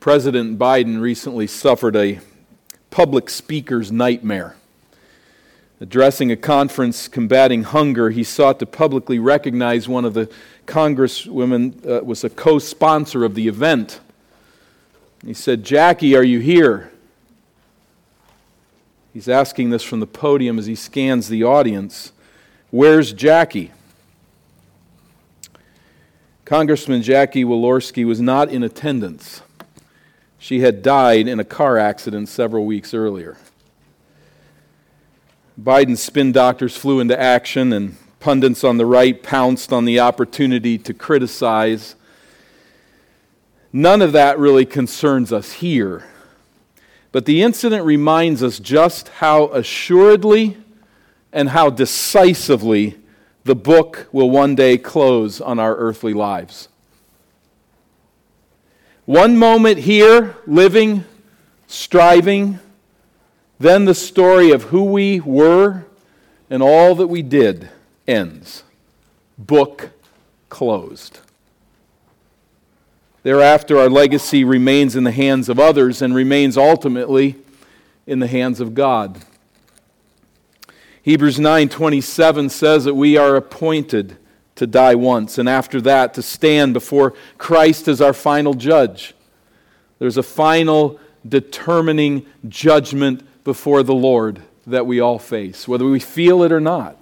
President Biden recently suffered a public speaker's nightmare. Addressing a conference combating hunger, he sought to publicly recognize one of the congresswomen uh, was a co-sponsor of the event. He said, "Jackie, are you here?" He's asking this from the podium as he scans the audience. Where's Jackie? Congressman Jackie Walorski was not in attendance. She had died in a car accident several weeks earlier. Biden's spin doctors flew into action, and pundits on the right pounced on the opportunity to criticize. None of that really concerns us here. But the incident reminds us just how assuredly and how decisively the book will one day close on our earthly lives. One moment here, living, striving, then the story of who we were and all that we did ends. Book closed. Thereafter, our legacy remains in the hands of others and remains ultimately in the hands of God. Hebrews 9:27 says that we are appointed to die once and after that to stand before Christ as our final judge. There's a final determining judgment before the Lord that we all face, whether we feel it or not.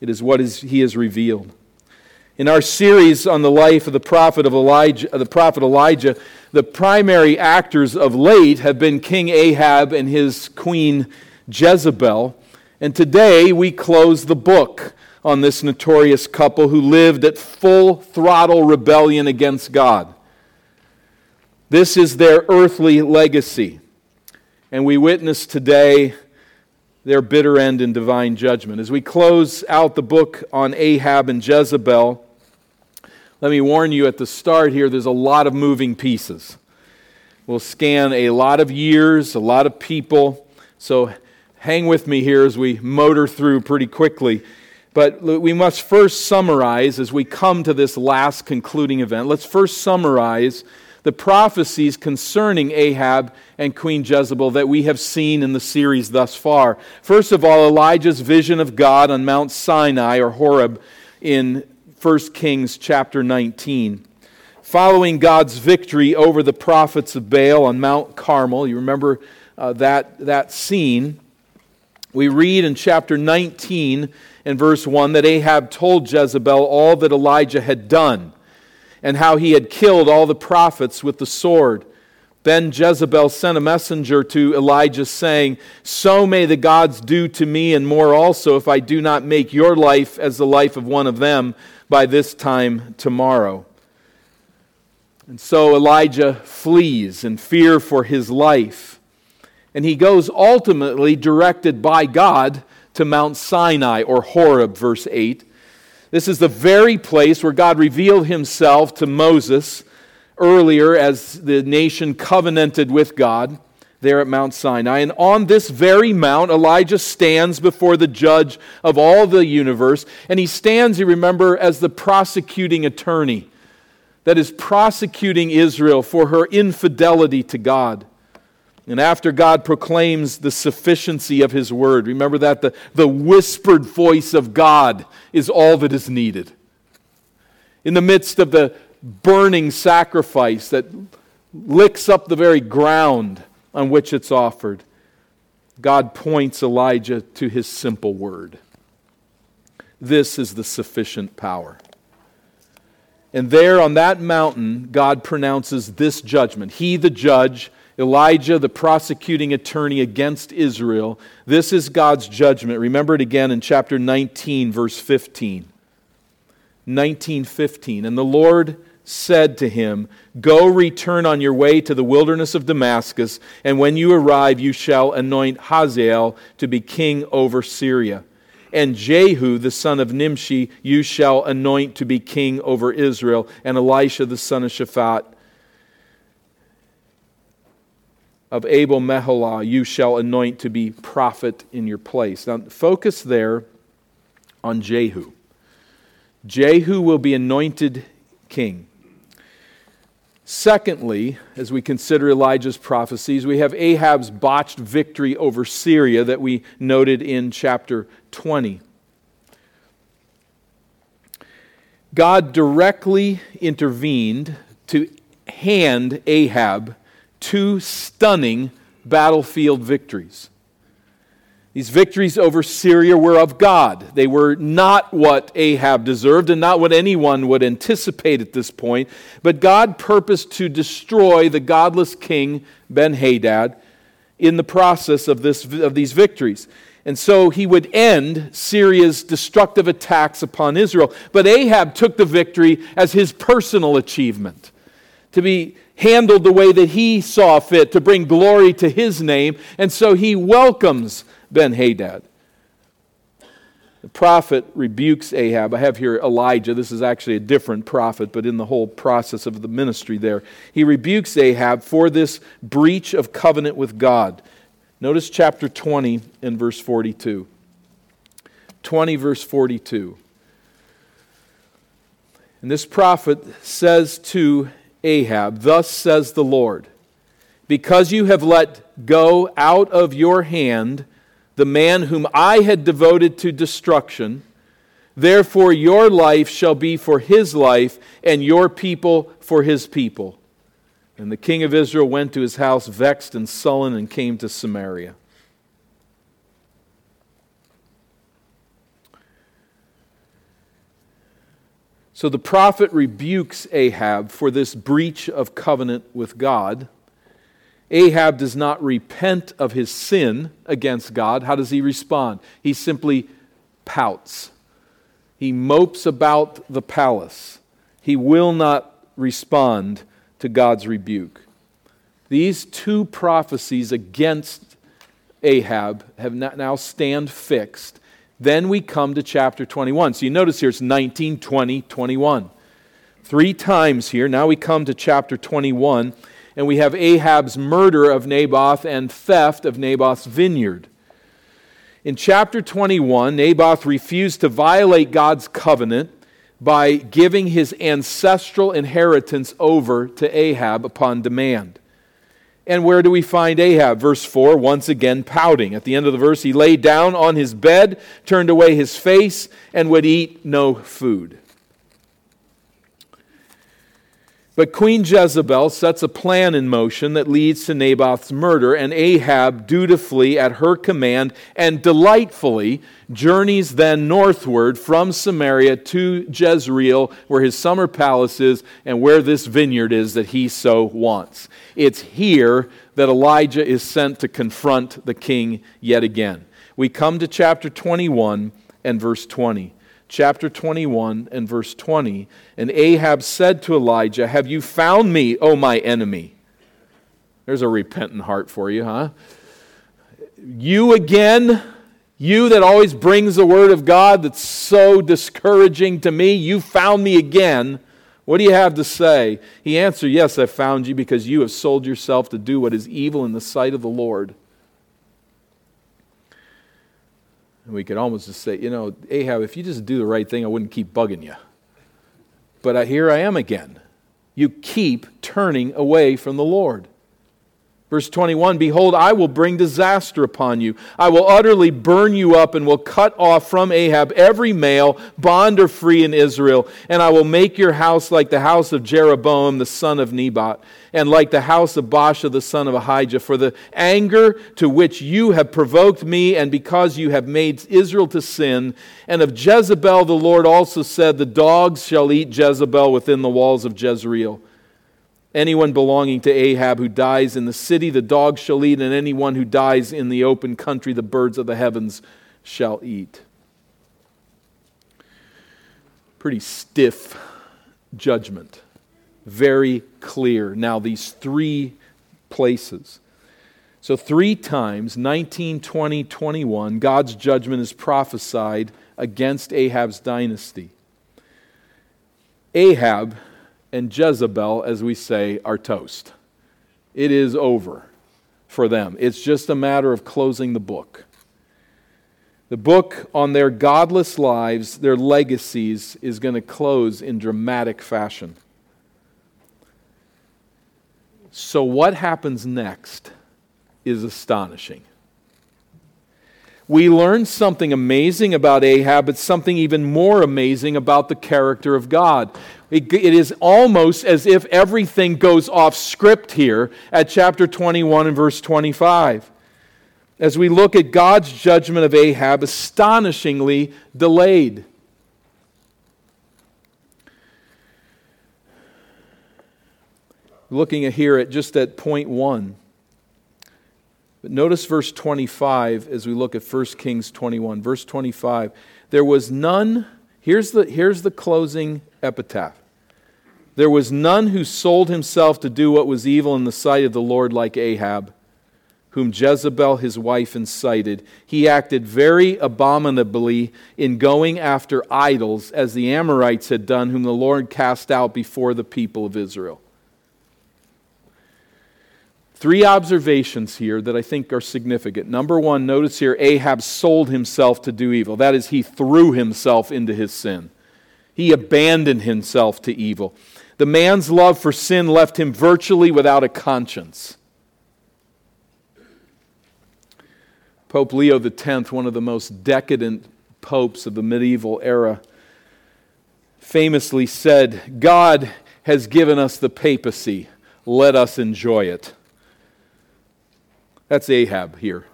It is what is, He has revealed. In our series on the life of the prophet of Elijah, the prophet Elijah, the primary actors of late have been King Ahab and his queen Jezebel. And today we close the book on this notorious couple who lived at full throttle rebellion against God. This is their earthly legacy. And we witness today their bitter end in divine judgment. As we close out the book on Ahab and Jezebel, let me warn you at the start here there's a lot of moving pieces. We'll scan a lot of years, a lot of people. So hang with me here as we motor through pretty quickly. But we must first summarize as we come to this last concluding event. Let's first summarize the prophecies concerning Ahab and Queen Jezebel that we have seen in the series thus far. First of all, Elijah's vision of God on Mount Sinai or Horeb in 1 Kings chapter 19. Following God's victory over the prophets of Baal on Mount Carmel, you remember uh, that, that scene. We read in chapter 19 and verse 1 that Ahab told Jezebel all that Elijah had done and how he had killed all the prophets with the sword. Then Jezebel sent a messenger to Elijah, saying, So may the gods do to me, and more also, if I do not make your life as the life of one of them by this time tomorrow. And so Elijah flees in fear for his life. And he goes ultimately directed by God to Mount Sinai, or Horeb, verse 8 this is the very place where God revealed himself to Moses earlier as the nation covenanted with God there at Mount Sinai. And on this very mount, Elijah stands before the judge of all the universe. And he stands, you remember, as the prosecuting attorney that is prosecuting Israel for her infidelity to God. And after God proclaims the sufficiency of His word, remember that the, the whispered voice of God is all that is needed. In the midst of the burning sacrifice that licks up the very ground on which it's offered, God points Elijah to His simple word. This is the sufficient power. And there on that mountain, God pronounces this judgment. He, the judge, Elijah, the prosecuting attorney against Israel. This is God's judgment. Remember it again in chapter 19, verse 15. 19:15 and the Lord said to him go return on your way to the wilderness of Damascus and when you arrive you shall anoint Hazael to be king over Syria and Jehu the son of Nimshi you shall anoint to be king over Israel and Elisha the son of Shaphat of Abel Meholah you shall anoint to be prophet in your place. Now, focus there on Jehu. Jehu will be anointed king. Secondly, as we consider Elijah's prophecies, we have Ahab's botched victory over Syria that we noted in chapter 20. God directly intervened to hand Ahab two stunning battlefield victories. These victories over Syria were of God. They were not what Ahab deserved and not what anyone would anticipate at this point. But God purposed to destroy the godless king Ben Hadad in the process of, this, of these victories. And so he would end Syria's destructive attacks upon Israel. But Ahab took the victory as his personal achievement to be handled the way that he saw fit, to bring glory to his name. And so he welcomes Ben Hadad. The prophet rebukes Ahab. I have here Elijah. This is actually a different prophet, but in the whole process of the ministry there, he rebukes Ahab for this breach of covenant with God. Notice chapter 20 and verse 42. 20, verse 42. And this prophet says to Ahab, Thus says the Lord, because you have let go out of your hand the man whom I had devoted to destruction. Therefore, your life shall be for his life, and your people for his people. And the king of Israel went to his house vexed and sullen and came to Samaria. So the prophet rebukes Ahab for this breach of covenant with God. Ahab does not repent of his sin against God. How does he respond? He simply pouts. He mopes about the palace. He will not respond to God's rebuke. These two prophecies against Ahab have now stand fixed. Then we come to chapter 21. So you notice here it's 19, 20, 21. Three times here. Now we come to chapter 21 and we have Ahab's murder of Naboth and theft of Naboth's vineyard. In chapter 21, Naboth refused to violate God's covenant by giving his ancestral inheritance over to Ahab upon demand. And where do we find Ahab? Verse 4, once again pouting. At the end of the verse, he lay down on his bed, turned away his face, and would eat no food. But Queen Jezebel sets a plan in motion that leads to Naboth's murder, and Ahab dutifully, at her command and delightfully, journeys then northward from Samaria to Jezreel, where his summer palace is and where this vineyard is that he so wants. It's here that Elijah is sent to confront the king yet again. We come to chapter 21 and verse 20 chapter 21 and verse 20. And Ahab said to Elijah, Have you found me, O my enemy? There's a repentant heart for you, huh? You again, you that always brings the word of God that's so discouraging to me, you found me again. What do you have to say? He answered, Yes, I found you because you have sold yourself to do what is evil in the sight of the Lord. And we could almost just say, you know, Ahab, if you just do the right thing, I wouldn't keep bugging you. But I, here I am again. You keep turning away from the Lord. Verse 21 Behold, I will bring disaster upon you. I will utterly burn you up and will cut off from Ahab every male, bond or free in Israel. And I will make your house like the house of Jeroboam, the son of Nebat, and like the house of Baasha, the son of Ahijah. For the anger to which you have provoked me, and because you have made Israel to sin. And of Jezebel, the Lord also said, The dogs shall eat Jezebel within the walls of Jezreel. Anyone belonging to Ahab who dies in the city, the dogs shall eat, and anyone who dies in the open country, the birds of the heavens shall eat. Pretty stiff judgment. Very clear. Now, these three places. So, three times, 19, 20, 21, God's judgment is prophesied against Ahab's dynasty. Ahab and Jezebel, as we say, are toast. It is over for them. It's just a matter of closing the book. The book on their godless lives, their legacies, is going to close in dramatic fashion. So, what happens next is astonishing. We learn something amazing about Ahab, but something even more amazing about the character of God. It, it is almost as if everything goes off script here at chapter 21 and verse 25. As we look at God's judgment of Ahab, astonishingly delayed. Looking here at just at point one. But notice verse 25 as we look at 1 Kings 21. Verse 25. There was none, here's the, here's the closing epitaph. There was none who sold himself to do what was evil in the sight of the Lord like Ahab, whom Jezebel his wife incited. He acted very abominably in going after idols, as the Amorites had done, whom the Lord cast out before the people of Israel. Three observations here that I think are significant. Number one, notice here Ahab sold himself to do evil. That is, he threw himself into his sin, he abandoned himself to evil. The man's love for sin left him virtually without a conscience. Pope Leo X, one of the most decadent popes of the medieval era, famously said, God has given us the papacy. Let us enjoy it. That's Ahab here.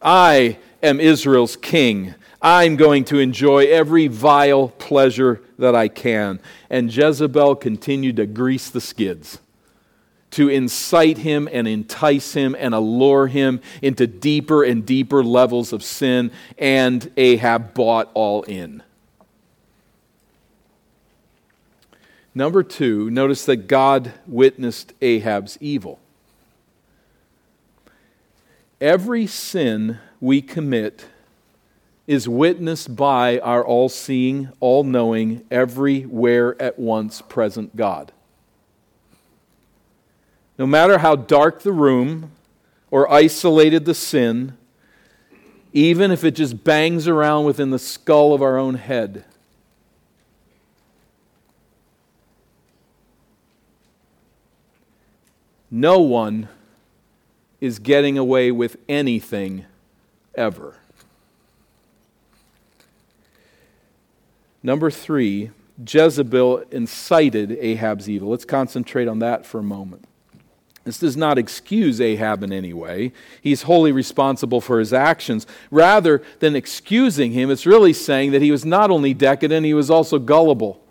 I am Israel's king. I'm going to enjoy every vile pleasure that I can. And Jezebel continued to grease the skids, to incite him and entice him and allure him into deeper and deeper levels of sin. And Ahab bought all in. Number two, notice that God witnessed Ahab's evil. Every sin we commit is witnessed by our all seeing, all knowing, everywhere at once present God. No matter how dark the room or isolated the sin, even if it just bangs around within the skull of our own head, no one is getting away with anything ever. Number three, Jezebel incited Ahab's evil. Let's concentrate on that for a moment. This does not excuse Ahab in any way. He's wholly responsible for his actions. Rather than excusing him, it's really saying that he was not only decadent, he was also gullible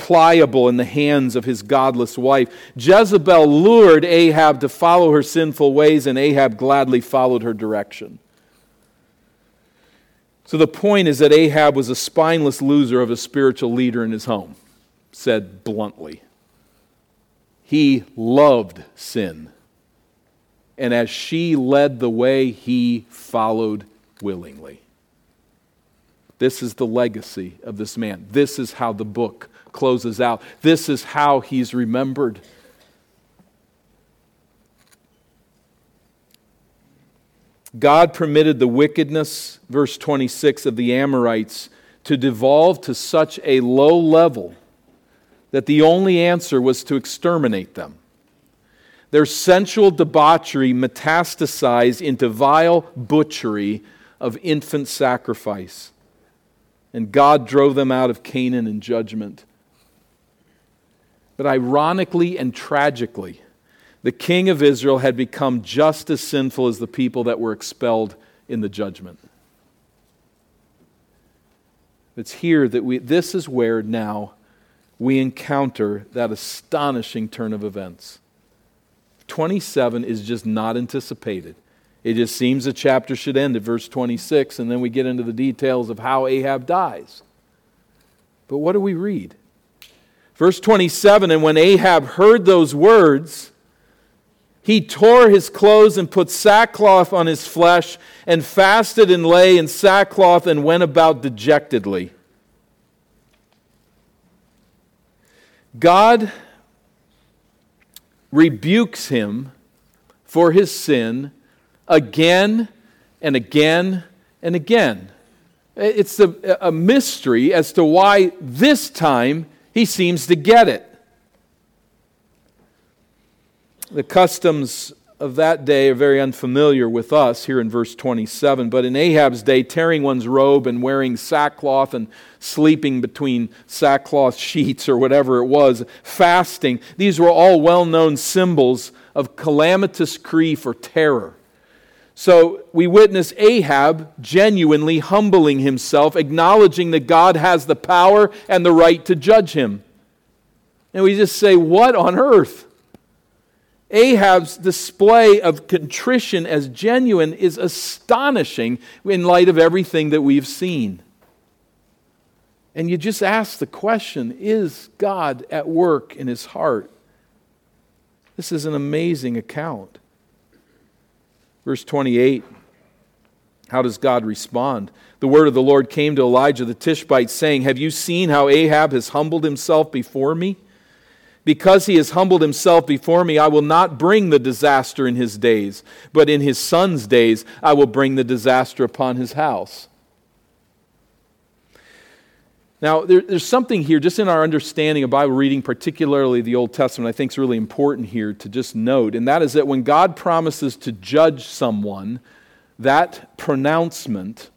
pliable in the hands of his godless wife. Jezebel lured Ahab to follow her sinful ways, and Ahab gladly followed her direction. So the point is that Ahab was a spineless loser of a spiritual leader in his home, said bluntly. He loved sin. And as she led the way, he followed willingly. This is the legacy of this man. This is how the book closes out. This is how he's remembered. God permitted the wickedness, verse 26, of the Amorites to devolve to such a low level that the only answer was to exterminate them. Their sensual debauchery metastasized into vile butchery of infant sacrifice. And God drove them out of Canaan in judgment. But ironically and tragically, the king of Israel had become just as sinful as the people that were expelled in the judgment. It's here that we, this is where now we encounter that astonishing turn of events. 27 is just not anticipated. It just seems the chapter should end at verse 26, and then we get into the details of how Ahab dies. But what do we read? Verse 27 And when Ahab heard those words, he tore his clothes and put sackcloth on his flesh, and fasted and lay in sackcloth and went about dejectedly. God rebukes him for his sin again and again and again. It's a, a mystery as to why this time he seems to get it. The customs of that day are very unfamiliar with us here in verse 27, but in Ahab's day, tearing one's robe and wearing sackcloth and sleeping between sackcloth sheets or whatever it was, fasting, these were all well known symbols of calamitous grief or terror. So we witness Ahab genuinely humbling himself, acknowledging that God has the power and the right to judge him. And we just say, What on earth? Ahab's display of contrition as genuine is astonishing in light of everything that we've seen. And you just ask the question is God at work in his heart? This is an amazing account. Verse 28 How does God respond? The word of the Lord came to Elijah the Tishbite, saying, Have you seen how Ahab has humbled himself before me? Because he has humbled himself before me, I will not bring the disaster in his days, but in his son's days I will bring the disaster upon his house. Now, there, there's something here, just in our understanding of Bible reading, particularly the Old Testament, I think is really important here to just note, and that is that when God promises to judge someone, that pronouncement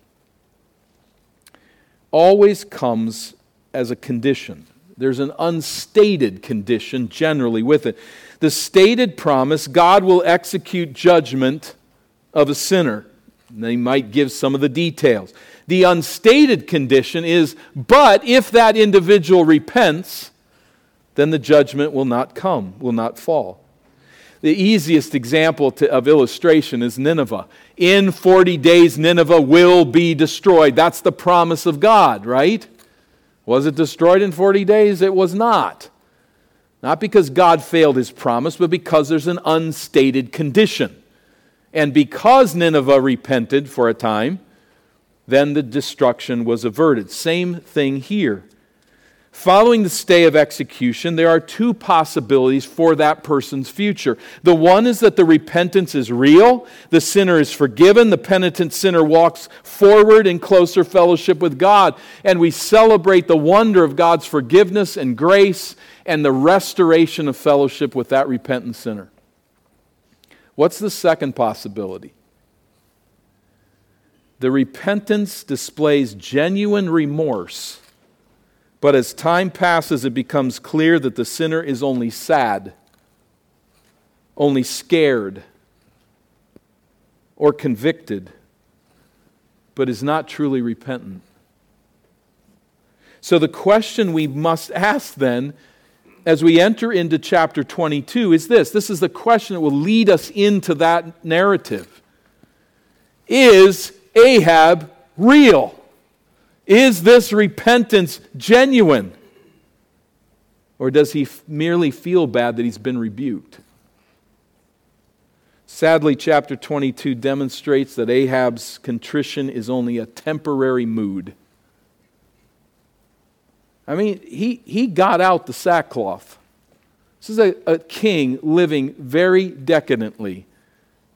always comes as a condition. There's an unstated condition generally with it. The stated promise God will execute judgment of a sinner. And they might give some of the details. The unstated condition is, but if that individual repents, then the judgment will not come, will not fall. The easiest example to, of illustration is Nineveh. In 40 days, Nineveh will be destroyed. That's the promise of God, right? Was it destroyed in 40 days? It was not. Not because God failed his promise, but because there's an unstated condition. And because Nineveh repented for a time, then the destruction was averted. Same thing here. Following the stay of execution, there are two possibilities for that person's future. The one is that the repentance is real, the sinner is forgiven, the penitent sinner walks forward in closer fellowship with God, and we celebrate the wonder of God's forgiveness and grace and the restoration of fellowship with that repentant sinner. What's the second possibility? The repentance displays genuine remorse but as time passes, it becomes clear that the sinner is only sad, only scared, or convicted, but is not truly repentant. So, the question we must ask then, as we enter into chapter 22, is this this is the question that will lead us into that narrative. Is Ahab real? Is this repentance genuine? Or does he f- merely feel bad that he's been rebuked? Sadly, chapter 22 demonstrates that Ahab's contrition is only a temporary mood. I mean, he, he got out the sackcloth. This is a, a king living very decadently.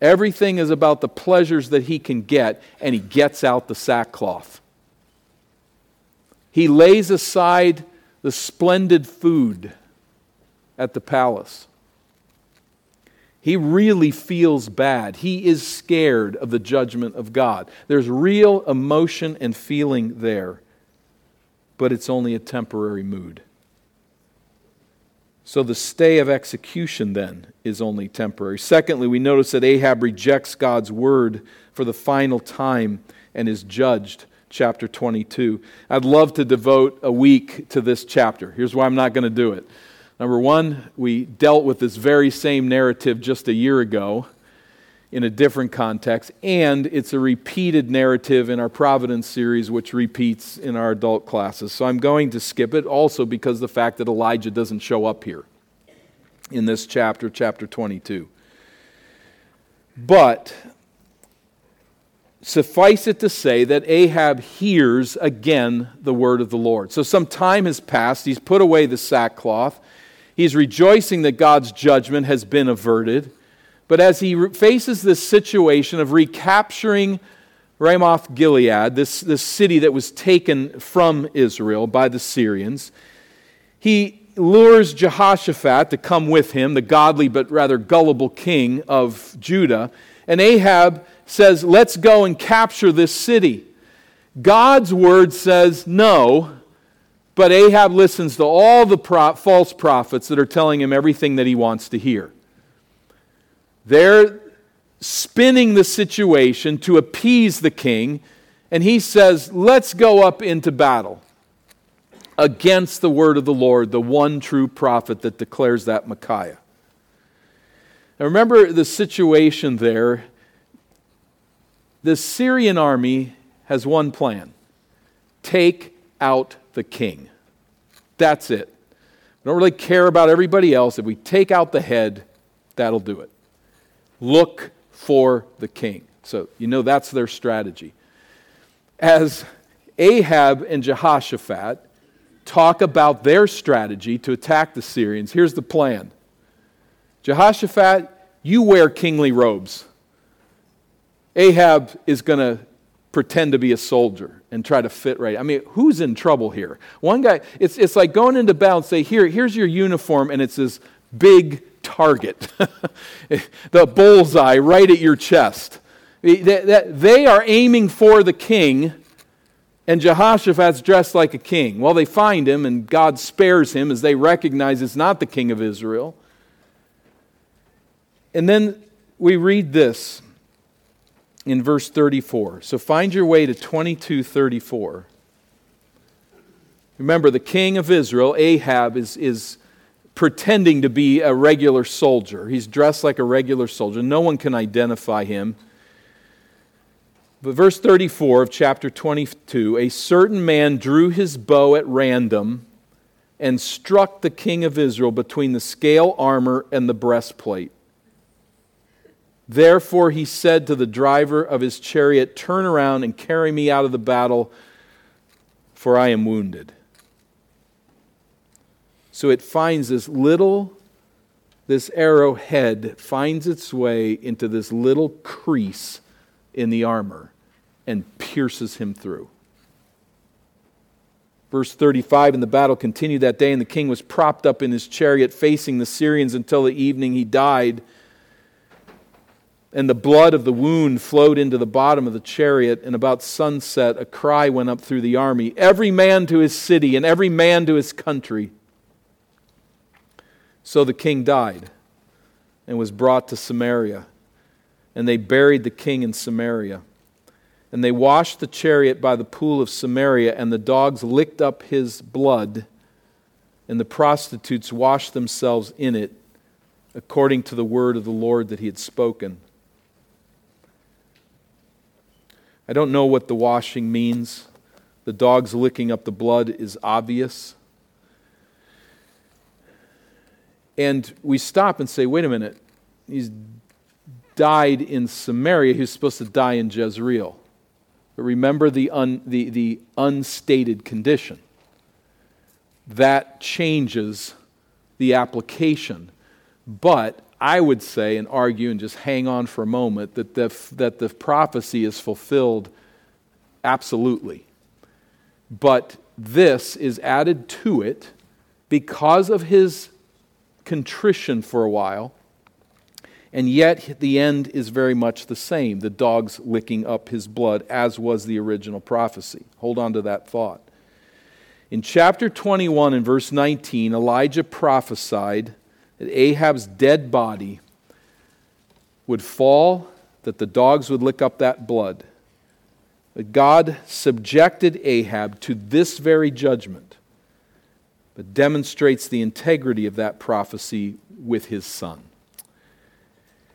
Everything is about the pleasures that he can get, and he gets out the sackcloth. He lays aside the splendid food at the palace. He really feels bad. He is scared of the judgment of God. There's real emotion and feeling there, but it's only a temporary mood. So the stay of execution then is only temporary. Secondly, we notice that Ahab rejects God's word for the final time and is judged chapter 22. I'd love to devote a week to this chapter. Here's why I'm not going to do it. Number one, we dealt with this very same narrative just a year ago in a different context, and it's a repeated narrative in our Providence series, which repeats in our adult classes. So I'm going to skip it also because the fact that Elijah doesn't show up here in this chapter, chapter 22. But Suffice it to say that Ahab hears again the word of the Lord. So some time has passed. He's put away the sackcloth. He's rejoicing that God's judgment has been averted. But as he faces this situation of recapturing Ramoth Gilead, this, this city that was taken from Israel by the Syrians, he lures Jehoshaphat to come with him, the godly but rather gullible king of Judah. And Ahab says, Let's go and capture this city. God's word says no, but Ahab listens to all the pro- false prophets that are telling him everything that he wants to hear. They're spinning the situation to appease the king, and he says, Let's go up into battle against the word of the Lord, the one true prophet that declares that Micaiah. Now remember the situation there. The Syrian army has one plan take out the king. That's it. We don't really care about everybody else. If we take out the head, that'll do it. Look for the king. So you know that's their strategy. As Ahab and Jehoshaphat talk about their strategy to attack the Syrians. Here's the plan Jehoshaphat, you wear kingly robes. Ahab is going to pretend to be a soldier and try to fit right. I mean, who's in trouble here? One guy, it's, it's like going into battle and say, Here, here's your uniform, and it's this big target, the bullseye right at your chest. They are aiming for the king and Jehoshaphat's dressed like a king. Well, they find him, and God spares him as they recognize it's not the king of Israel. And then we read this in verse 34. So find your way to 2234. Remember, the king of Israel, Ahab, is, is pretending to be a regular soldier. He's dressed like a regular soldier. No one can identify him. But verse 34 of chapter 22 a certain man drew his bow at random and struck the king of Israel between the scale armor and the breastplate. Therefore he said to the driver of his chariot, Turn around and carry me out of the battle, for I am wounded. So it finds this little, this arrowhead finds its way into this little crease in the armor and pierces him through. Verse 35 And the battle continued that day, and the king was propped up in his chariot facing the Syrians until the evening he died. And the blood of the wound flowed into the bottom of the chariot, and about sunset a cry went up through the army Every man to his city, and every man to his country. So the king died and was brought to Samaria and they buried the king in Samaria. And they washed the chariot by the pool of Samaria, and the dogs licked up his blood, and the prostitutes washed themselves in it, according to the word of the Lord that he had spoken. I don't know what the washing means. The dogs licking up the blood is obvious. And we stop and say, wait a minute, he's died in Samaria, he was supposed to die in Jezreel. But remember the, un, the, the unstated condition. That changes the application. But I would say and argue and just hang on for a moment that the, that the prophecy is fulfilled absolutely. But this is added to it because of his contrition for a while and yet the end is very much the same the dogs licking up his blood, as was the original prophecy. Hold on to that thought. In chapter 21 and verse 19, Elijah prophesied that Ahab's dead body would fall, that the dogs would lick up that blood. God subjected Ahab to this very judgment, but demonstrates the integrity of that prophecy with his son.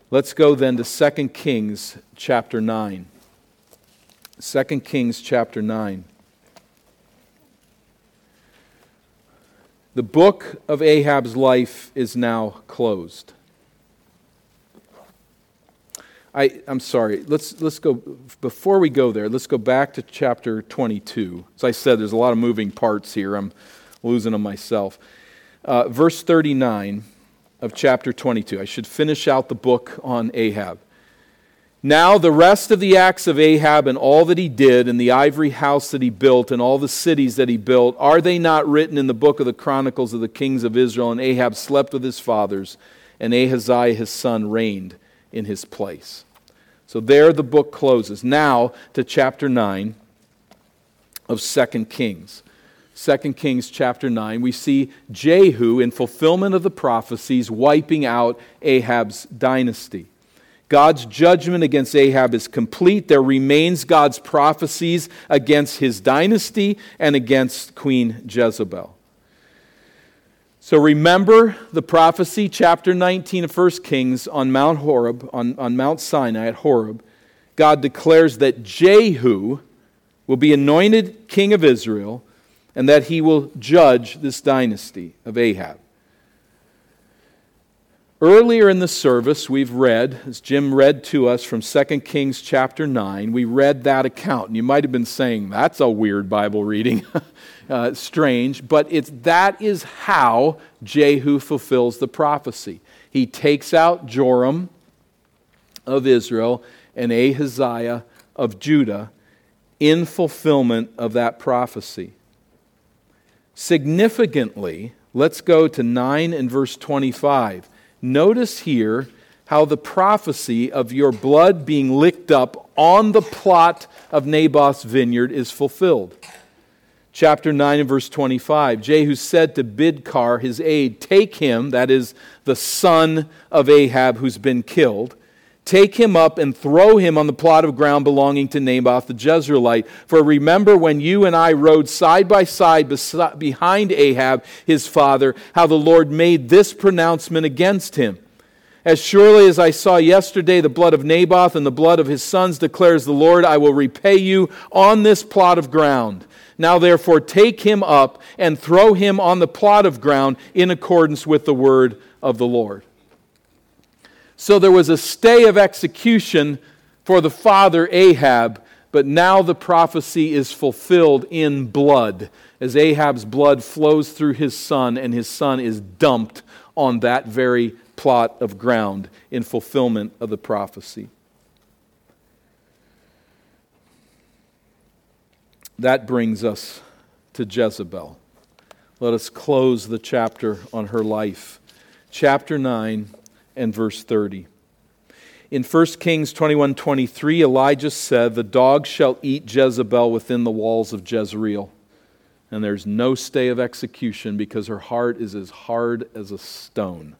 Let's go then to 2 Kings chapter 9. 2 Kings chapter 9. The book of Ahab's life is now closed. I, I'm sorry. Let's, let's go, before we go there, let's go back to chapter 22. As I said, there's a lot of moving parts here. I'm losing them myself. Uh, verse 39 of chapter 22. I should finish out the book on Ahab. Now, the rest of the acts of Ahab and all that he did, and the ivory house that he built, and all the cities that he built, are they not written in the book of the Chronicles of the kings of Israel? And Ahab slept with his fathers, and Ahaziah his son reigned in his place. So there the book closes. Now to chapter 9 of 2 Kings. 2 Kings chapter 9, we see Jehu, in fulfillment of the prophecies, wiping out Ahab's dynasty. God's judgment against Ahab is complete. There remains God's prophecies against his dynasty and against Queen Jezebel. So remember the prophecy, chapter 19 of 1 Kings, on Mount Horeb, on, on Mount Sinai at Horeb. God declares that Jehu will be anointed king of Israel and that he will judge this dynasty of Ahab. Earlier in the service, we've read, as Jim read to us from 2 Kings chapter 9, we read that account. And you might have been saying, that's a weird Bible reading, uh, strange, but it's, that is how Jehu fulfills the prophecy. He takes out Joram of Israel and Ahaziah of Judah in fulfillment of that prophecy. Significantly, let's go to 9 and verse 25. Notice here how the prophecy of your blood being licked up on the plot of Naboth's vineyard is fulfilled. Chapter 9 and verse 25 Jehu said to Bidkar, his aide, Take him, that is the son of Ahab who's been killed, Take him up and throw him on the plot of ground belonging to Naboth the Jezreelite. For remember when you and I rode side by side behind Ahab, his father, how the Lord made this pronouncement against him. As surely as I saw yesterday the blood of Naboth and the blood of his sons, declares the Lord, I will repay you on this plot of ground. Now therefore take him up and throw him on the plot of ground in accordance with the word of the Lord. So there was a stay of execution for the father Ahab, but now the prophecy is fulfilled in blood as Ahab's blood flows through his son, and his son is dumped on that very plot of ground in fulfillment of the prophecy. That brings us to Jezebel. Let us close the chapter on her life. Chapter 9 and verse 30. In 1 Kings 21 23, Elijah said, The dog shall eat Jezebel within the walls of Jezreel. And there's no stay of execution because her heart is as hard as a stone.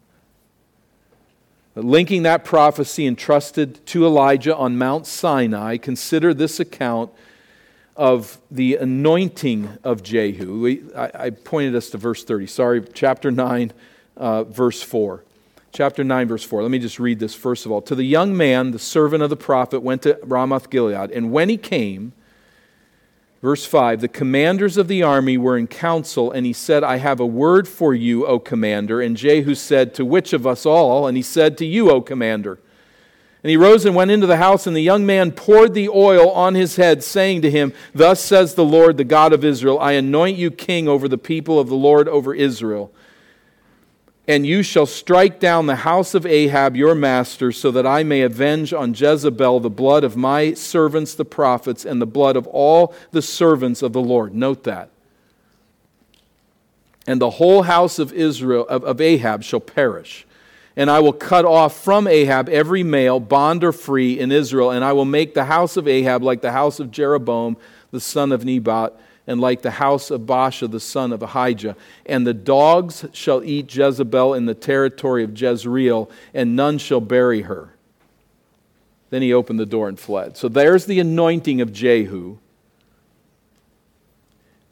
But linking that prophecy entrusted to Elijah on Mount Sinai, consider this account of the anointing of Jehu. We, I, I, pointed us to verse 30. Sorry, chapter 9, uh, verse 4 chapter 9, verse 4. Let me just read this first of all. To the young man, the servant of the prophet, went to Ramoth Gilead. And when he came, verse 5, the commanders of the army were in council, and he said, I have a word for you, O commander. And Jehu said, To which of us all? And he said, To you, O commander. And he rose and went into the house, and the young man poured the oil on his head, saying to him, Thus says the Lord, the God of Israel, I anoint you king over the people of the Lord over Israel and you shall strike down the house of Ahab your master, so that I may avenge on Jezebel the blood of my servants the prophets and the blood of all the servants of the Lord. Note that. And the whole house of Israel of, of Ahab shall perish. And I will cut off from Ahab every male, bond or free, in Israel, and I will make the house of Ahab like the house of Jeroboam, the son of Nebat and like the house of Baasha the son of Ahijah. And the dogs shall eat Jezebel in the territory of Jezreel, and none shall bury her. Then he opened the door and fled. So there's the anointing of Jehu.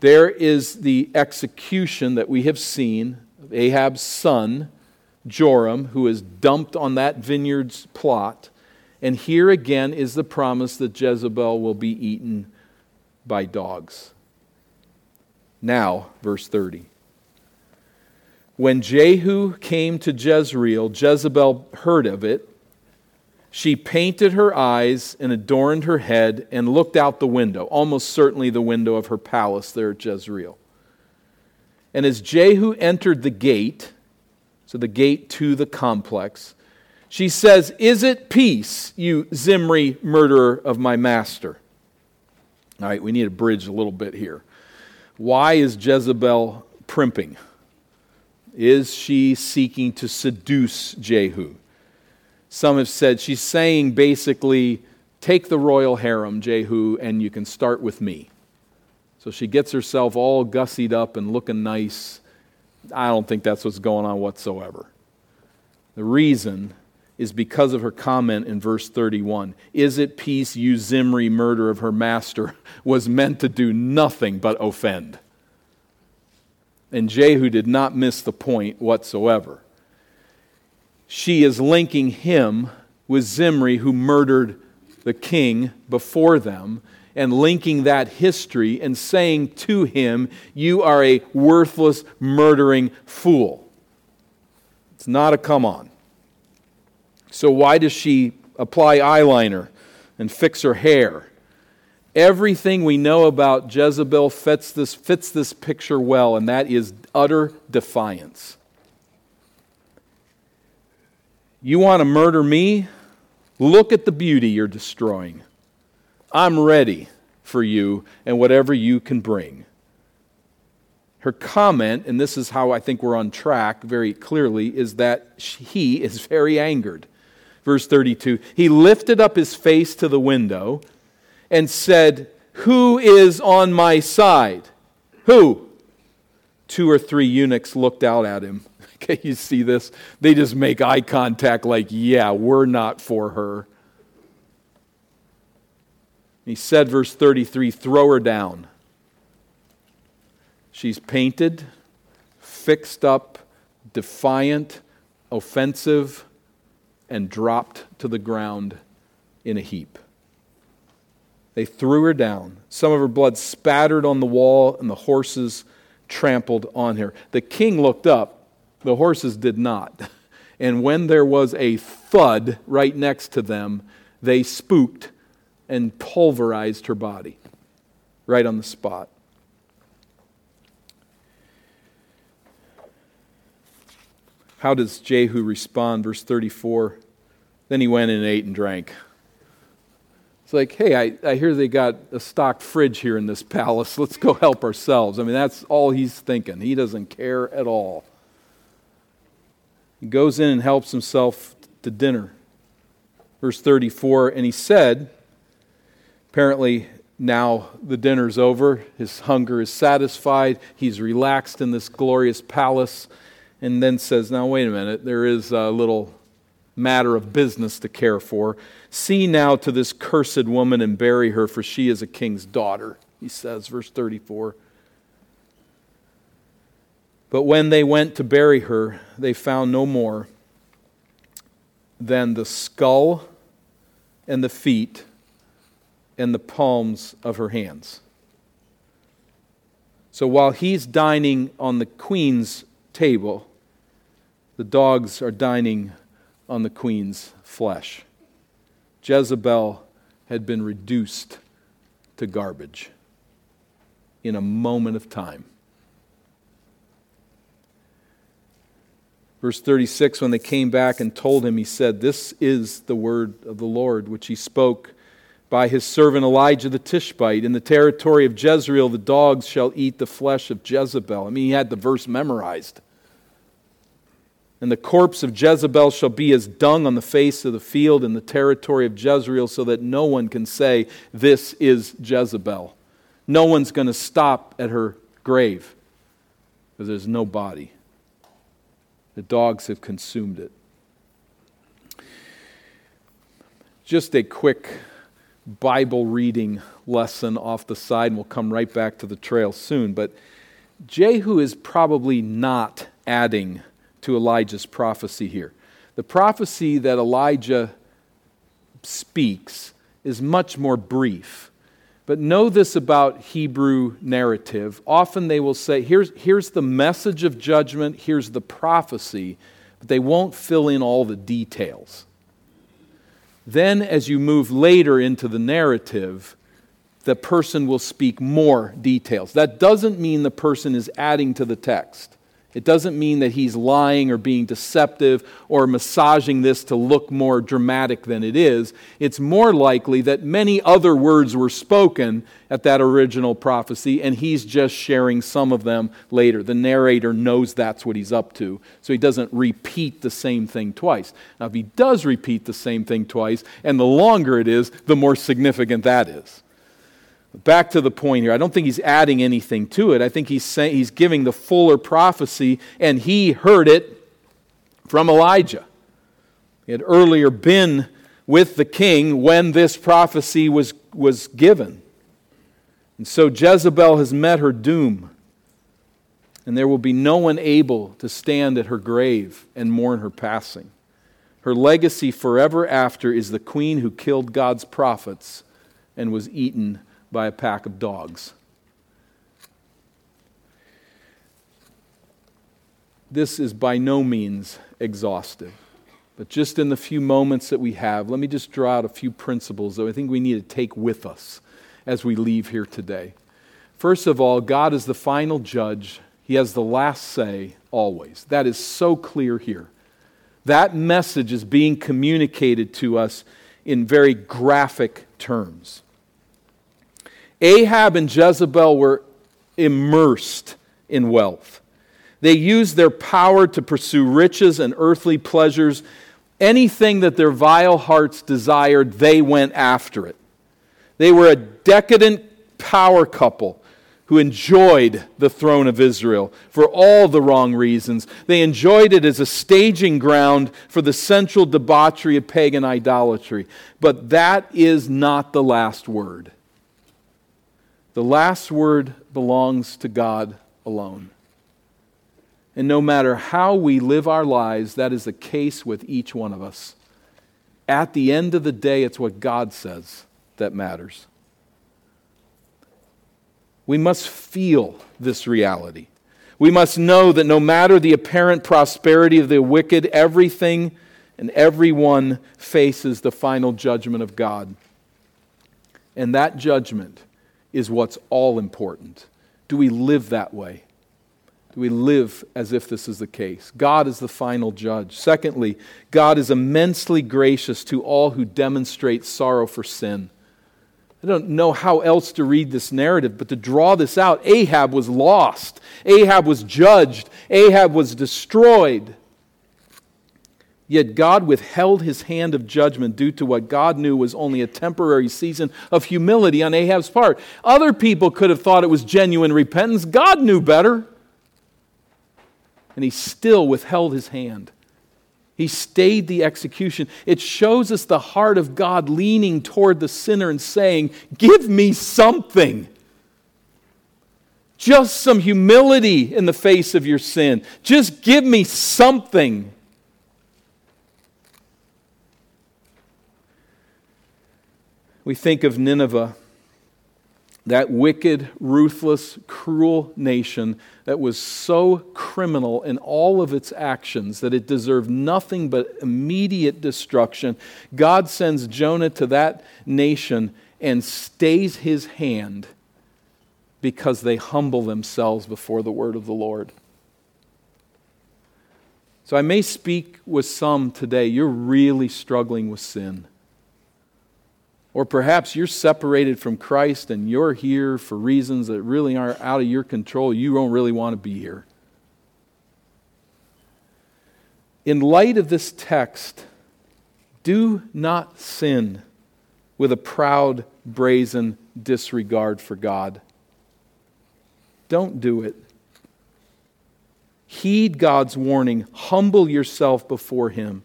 There is the execution that we have seen of Ahab's son, Joram, who is dumped on that vineyard's plot. And here again is the promise that Jezebel will be eaten by dogs. Now, verse 30. When Jehu came to Jezreel, Jezebel heard of it. She painted her eyes and adorned her head and looked out the window, almost certainly the window of her palace there at Jezreel. And as Jehu entered the gate, so the gate to the complex, She says, Is it peace, you Zimri murderer of my master? All right, we need to bridge a little bit here. Why is Jezebel primping? Is she seeking to seduce Jehu? Some have said she's saying basically, take the royal harem, Jehu, and you can start with me. So she gets herself all gussied up and looking nice. I don't think that's what's going on whatsoever. The reason is because of her comment in verse 31. Is it peace, you Zimri, murder of her master, was meant to do nothing but offend. And Jehu did not miss the point whatsoever. She is linking him with Zimri, who murdered the king before them, and linking that history and saying to him, You are a worthless, murdering fool. It's not a come on. So, why does she apply eyeliner and fix her hair? Everything we know about Jezebel fits this, fits this picture well, and that is utter defiance. You want to murder me? Look at the beauty you're destroying. I'm ready for you and whatever you can bring. Her comment, and this is how I think we're on track very clearly, is that he is very angered. Verse 32 He lifted up his face to the window and said, Who is on my side? Who? Two or three eunuchs looked out at him. Okay, you see this? They just make eye contact, like, Yeah, we're not for her. He said, verse 33 throw her down. She's painted, fixed up, defiant, offensive, and dropped to the ground in a heap. They threw her down. Some of her blood spattered on the wall, and the horses trampled on her. The king looked up, the horses did not. And when there was a thud right next to them, they spooked and pulverized her body right on the spot. How does Jehu respond? Verse 34 Then he went and ate and drank. It's like, hey, I, I hear they got a stocked fridge here in this palace. Let's go help ourselves. I mean, that's all he's thinking. He doesn't care at all. He goes in and helps himself to dinner. Verse 34 And he said, apparently, now the dinner's over. His hunger is satisfied. He's relaxed in this glorious palace. And then says, Now, wait a minute. There is a little matter of business to care for. See now to this cursed woman and bury her, for she is a king's daughter, he says, verse 34. But when they went to bury her, they found no more than the skull and the feet and the palms of her hands. So while he's dining on the queen's table, the dogs are dining on the queen's flesh. Jezebel had been reduced to garbage in a moment of time. Verse 36 When they came back and told him, he said, This is the word of the Lord, which he spoke by his servant Elijah the Tishbite. In the territory of Jezreel, the dogs shall eat the flesh of Jezebel. I mean, he had the verse memorized. And the corpse of Jezebel shall be as dung on the face of the field in the territory of Jezreel, so that no one can say, This is Jezebel. No one's going to stop at her grave because there's no body. The dogs have consumed it. Just a quick Bible reading lesson off the side, and we'll come right back to the trail soon. But Jehu is probably not adding to Elijah's prophecy here. The prophecy that Elijah speaks is much more brief. But know this about Hebrew narrative. Often they will say, here's, here's the message of judgment, here's the prophecy, but they won't fill in all the details. Then, as you move later into the narrative, the person will speak more details. That doesn't mean the person is adding to the text. It doesn't mean that he's lying or being deceptive or massaging this to look more dramatic than it is. It's more likely that many other words were spoken at that original prophecy, and he's just sharing some of them later. The narrator knows that's what he's up to, so he doesn't repeat the same thing twice. Now, if he does repeat the same thing twice, and the longer it is, the more significant that is. Back to the point here. I don't think he's adding anything to it. I think he's saying he's giving the fuller prophecy, and he heard it from Elijah. He had earlier been with the king when this prophecy was, was given. And so Jezebel has met her doom, and there will be no one able to stand at her grave and mourn her passing. Her legacy forever after is the queen who killed God's prophets and was eaten by a pack of dogs. This is by no means exhaustive. But just in the few moments that we have, let me just draw out a few principles that I think we need to take with us as we leave here today. First of all, God is the final judge, He has the last say always. That is so clear here. That message is being communicated to us in very graphic terms. Ahab and Jezebel were immersed in wealth. They used their power to pursue riches and earthly pleasures. Anything that their vile hearts desired, they went after it. They were a decadent power couple who enjoyed the throne of Israel for all the wrong reasons. They enjoyed it as a staging ground for the central debauchery of pagan idolatry. But that is not the last word. The last word belongs to God alone. And no matter how we live our lives, that is the case with each one of us. At the end of the day, it's what God says that matters. We must feel this reality. We must know that no matter the apparent prosperity of the wicked, everything and everyone faces the final judgment of God. And that judgment is what's all important. Do we live that way? Do we live as if this is the case? God is the final judge. Secondly, God is immensely gracious to all who demonstrate sorrow for sin. I don't know how else to read this narrative, but to draw this out, Ahab was lost. Ahab was judged. Ahab was destroyed. Yet God withheld his hand of judgment due to what God knew was only a temporary season of humility on Ahab's part. Other people could have thought it was genuine repentance. God knew better. And he still withheld his hand. He stayed the execution. It shows us the heart of God leaning toward the sinner and saying, Give me something. Just some humility in the face of your sin. Just give me something. We think of Nineveh, that wicked, ruthless, cruel nation that was so criminal in all of its actions that it deserved nothing but immediate destruction. God sends Jonah to that nation and stays his hand because they humble themselves before the word of the Lord. So I may speak with some today. You're really struggling with sin. Or perhaps you're separated from Christ and you're here for reasons that really aren't out of your control. You don't really want to be here. In light of this text, do not sin with a proud, brazen disregard for God. Don't do it. Heed God's warning. Humble yourself before Him.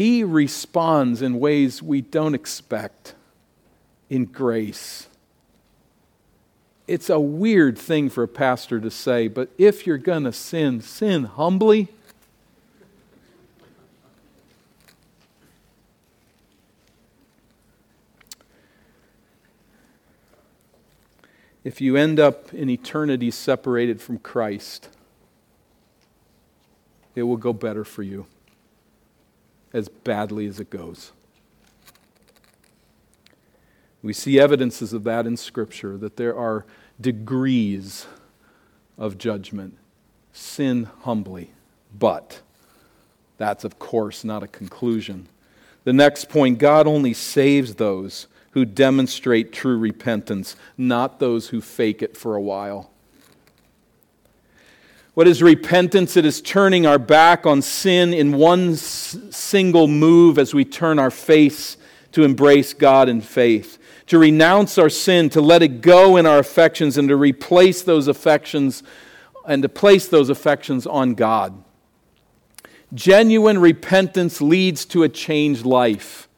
He responds in ways we don't expect in grace. It's a weird thing for a pastor to say, but if you're going to sin, sin humbly. If you end up in eternity separated from Christ, it will go better for you as badly as it goes. We see evidences of that in Scripture, that there are degrees of judgment. Sin humbly. But that's, of course, not a conclusion. The next point God only saves those who demonstrate true repentance, not those who fake it for a while. What is repentance? It is turning our back on sin in one s- single move as we turn our face to embrace God in faith, to renounce our sin, to let it go in our affections, and to replace those affections and to place those affections on God. Genuine repentance leads to a changed life.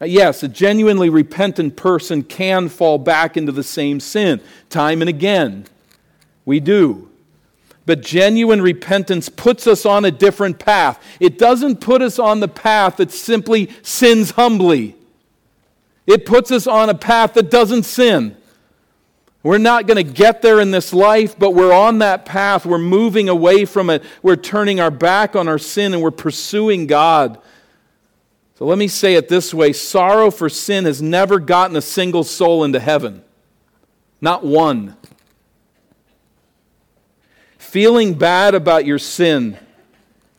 Uh, yes, a genuinely repentant person can fall back into the same sin time and again. We do. But genuine repentance puts us on a different path. It doesn't put us on the path that simply sins humbly, it puts us on a path that doesn't sin. We're not going to get there in this life, but we're on that path. We're moving away from it. We're turning our back on our sin and we're pursuing God. So let me say it this way sorrow for sin has never gotten a single soul into heaven. Not one. Feeling bad about your sin,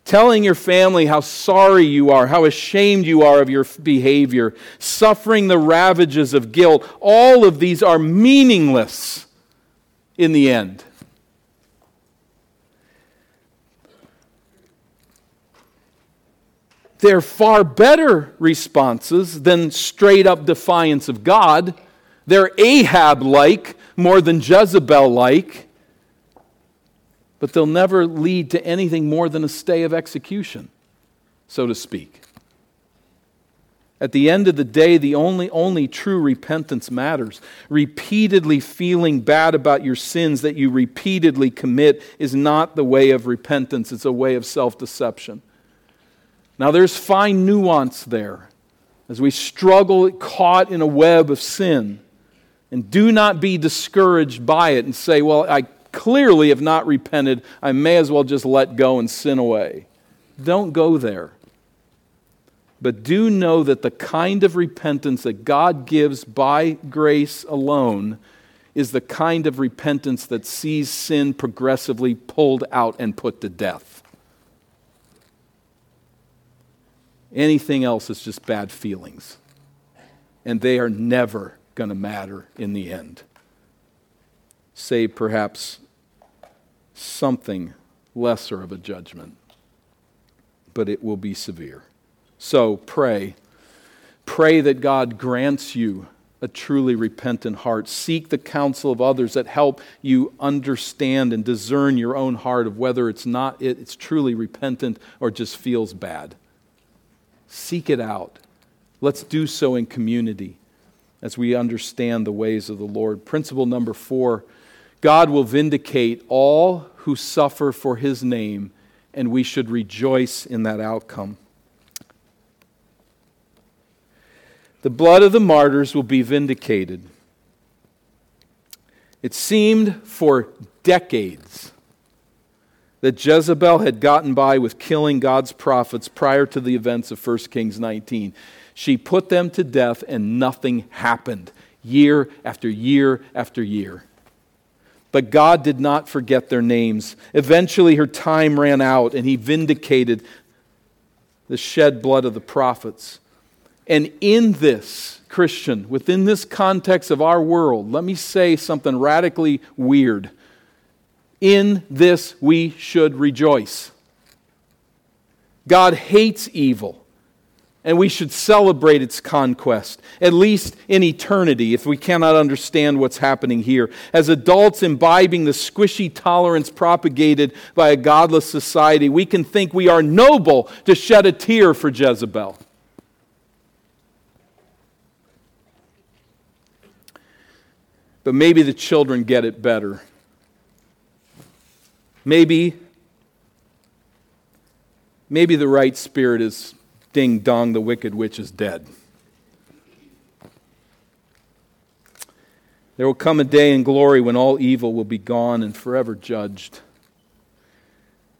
telling your family how sorry you are, how ashamed you are of your behavior, suffering the ravages of guilt, all of these are meaningless in the end. They're far better responses than straight up defiance of God. They're Ahab like more than Jezebel like, but they'll never lead to anything more than a stay of execution, so to speak. At the end of the day, the only, only true repentance matters. Repeatedly feeling bad about your sins that you repeatedly commit is not the way of repentance, it's a way of self deception. Now, there's fine nuance there as we struggle caught in a web of sin. And do not be discouraged by it and say, well, I clearly have not repented. I may as well just let go and sin away. Don't go there. But do know that the kind of repentance that God gives by grace alone is the kind of repentance that sees sin progressively pulled out and put to death. Anything else is just bad feelings. And they are never going to matter in the end. Save perhaps something lesser of a judgment, but it will be severe. So pray. Pray that God grants you a truly repentant heart. Seek the counsel of others that help you understand and discern your own heart of whether it's not it's truly repentant or just feels bad. Seek it out. Let's do so in community as we understand the ways of the Lord. Principle number four God will vindicate all who suffer for his name, and we should rejoice in that outcome. The blood of the martyrs will be vindicated. It seemed for decades that Jezebel had gotten by with killing God's prophets prior to the events of 1 Kings 19. She put them to death and nothing happened, year after year after year. But God did not forget their names. Eventually, her time ran out, and He vindicated the shed blood of the prophets. And in this, Christian, within this context of our world, let me say something radically weird. In this we should rejoice. God hates evil, and we should celebrate its conquest, at least in eternity, if we cannot understand what's happening here. As adults imbibing the squishy tolerance propagated by a godless society, we can think we are noble to shed a tear for Jezebel. But maybe the children get it better. Maybe, maybe the right spirit is ding dong, the wicked witch is dead. There will come a day in glory when all evil will be gone and forever judged.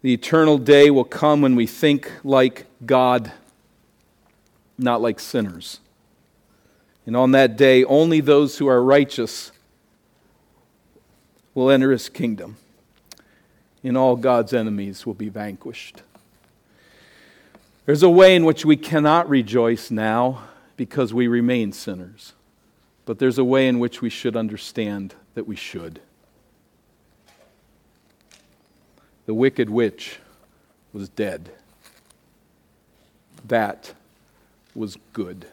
The eternal day will come when we think like God, not like sinners. And on that day, only those who are righteous will enter his kingdom. and all God's enemies will be vanquished. There's a way in which we cannot rejoice now because we remain sinners, but there's a way in which we should understand that we should. The wicked witch was dead. That was good.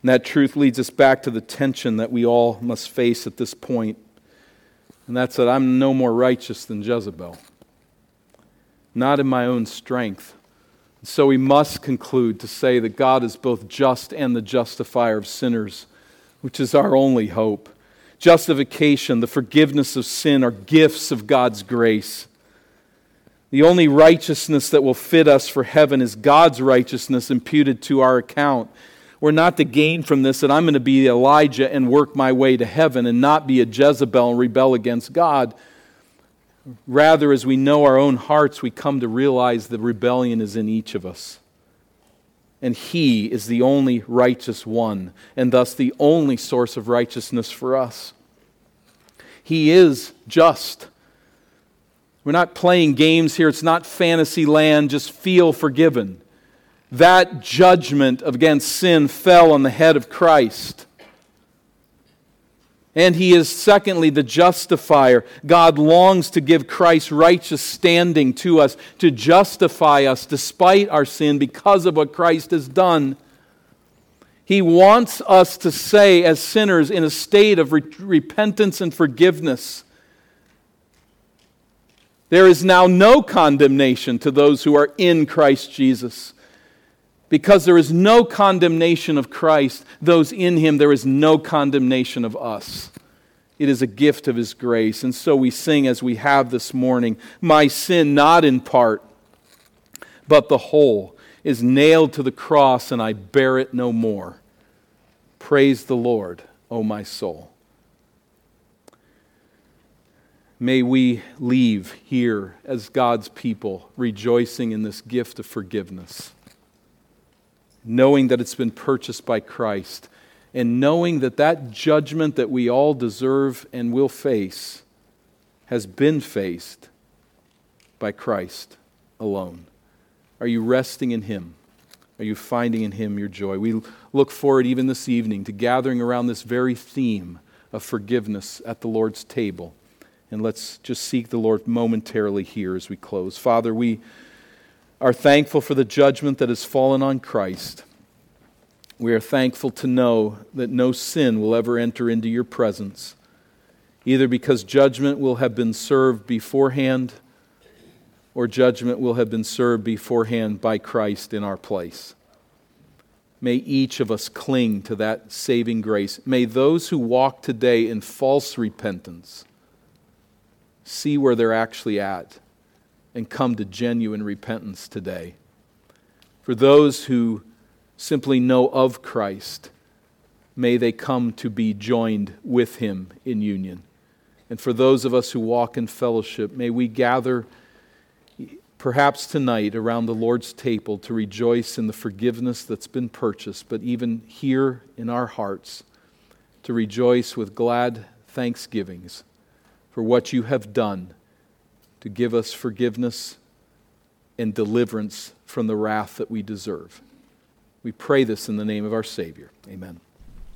And that truth leads us back to the tension that we all must face at this point. And that's that I'm no more righteous than Jezebel, not in my own strength. So we must conclude to say that God is both just and the justifier of sinners, which is our only hope. Justification, the forgiveness of sin, are gifts of God's grace. The only righteousness that will fit us for heaven is God's righteousness imputed to our account. We're not to gain from this that I'm going to be Elijah and work my way to heaven and not be a Jezebel and rebel against God. Rather, as we know our own hearts, we come to realize the rebellion is in each of us. And He is the only righteous one, and thus the only source of righteousness for us. He is just. We're not playing games here. It's not fantasy land. Just feel forgiven that judgment against sin fell on the head of Christ. And he is, secondly, the justifier. God longs to give Christ's righteous standing to us, to justify us despite our sin because of what Christ has done. He wants us to say, as sinners in a state of re- repentance and forgiveness, there is now no condemnation to those who are in Christ Jesus. Because there is no condemnation of Christ, those in him, there is no condemnation of us. It is a gift of his grace. And so we sing as we have this morning My sin, not in part, but the whole, is nailed to the cross, and I bear it no more. Praise the Lord, O my soul. May we leave here as God's people, rejoicing in this gift of forgiveness knowing that it's been purchased by Christ, and knowing that that judgment that we all deserve and will face has been faced by Christ alone. Are you resting in Him? Are you finding in Him your joy? We look forward even this evening to gathering around this very theme of forgiveness at the Lord's table. And let's just seek the Lord momentarily here as we close. Father, we are thankful for the judgment that has fallen on Christ. We are thankful to know that no sin will ever enter into your presence, either because judgment will have been served beforehand or judgment will have been served beforehand by Christ in our place. May each of us cling to that saving grace. May those who walk today in false repentance see where they're actually at and come to genuine repentance today. For those who simply know of Christ, may they come to be joined with him in union. And for those of us who walk in fellowship, may we gather perhaps tonight around the Lord's table to rejoice in the forgiveness that's been purchased, but even here in our hearts to rejoice with glad thanksgivings for what you have done to give us forgiveness and deliverance from the wrath that we deserve. We pray this in the name of our Savior. Amen.